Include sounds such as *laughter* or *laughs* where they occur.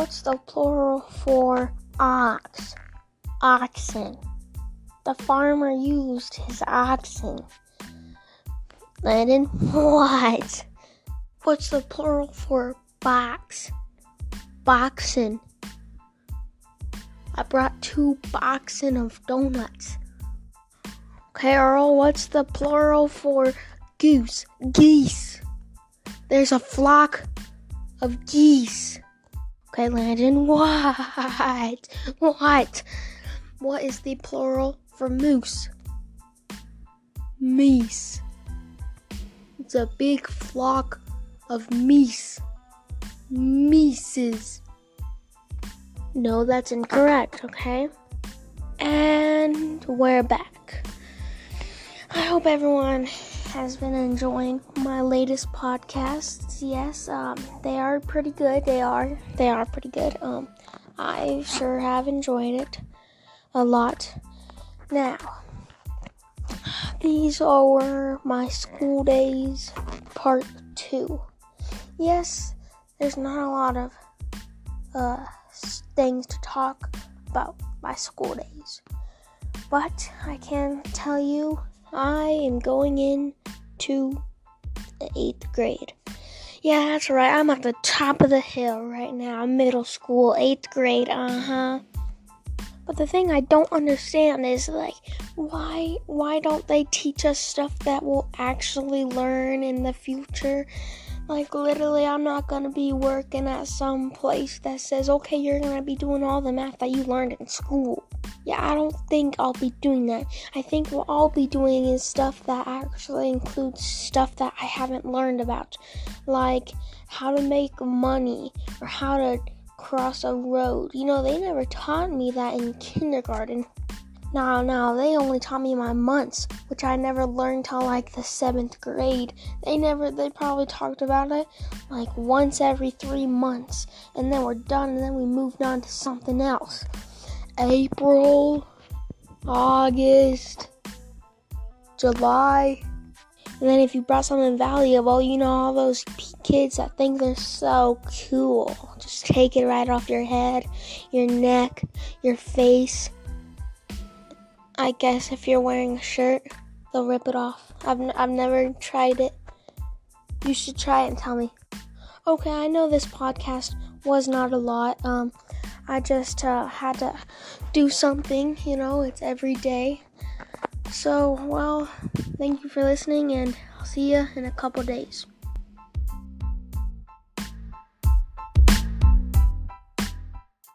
what's the plural for ox? Oxen. The farmer used his oxen. Landon, *laughs* what? What's the plural for box? Boxen. I brought two boxen of donuts. Carol, what's the plural for goose? Geese. There's a flock of geese. Okay, Landon, what? What? What is the plural for moose? Meese. It's a big flock of meese. Meeses. No, that's incorrect, okay? And we're back. I hope everyone has been enjoying my latest podcasts. Yes, um, they are pretty good. They are. They are pretty good. Um, I sure have enjoyed it a lot. Now, these are my school days, part two. Yes, there's not a lot of uh, things to talk about my school days, but I can tell you I am going in to the eighth grade. Yeah, that's right. I'm at the top of the hill right now. Middle school, eighth grade. Uh huh. But the thing I don't understand is like why why don't they teach us stuff that we'll actually learn in the future? Like literally I'm not to be working at some place that says, "Okay, you're to be doing all the math that you learned in school." Yeah, I don't think I'll be doing that. I think what I'll be doing is stuff that actually includes stuff that I haven't learned about. Like how to make money or how to cross a road. You know, they never taught me that in kindergarten. No, no, they only taught me my months, which I never learned till like the seventh grade. They never, they probably talked about it like once every three months, and then we're done, and then we moved on to something else. April, August, July, and then if you brought something valuable, you know, all those kids that think they're so cool, just take it right off your head, your neck, your face. I guess if you're wearing a shirt, they'll rip it off. I've, n- I've never tried it. You should try it and tell me. Okay, I know this podcast was not a lot. Um, I just uh, had to do something, you know, it's every day. So, well, thank you for listening, and I'll see you in a couple days.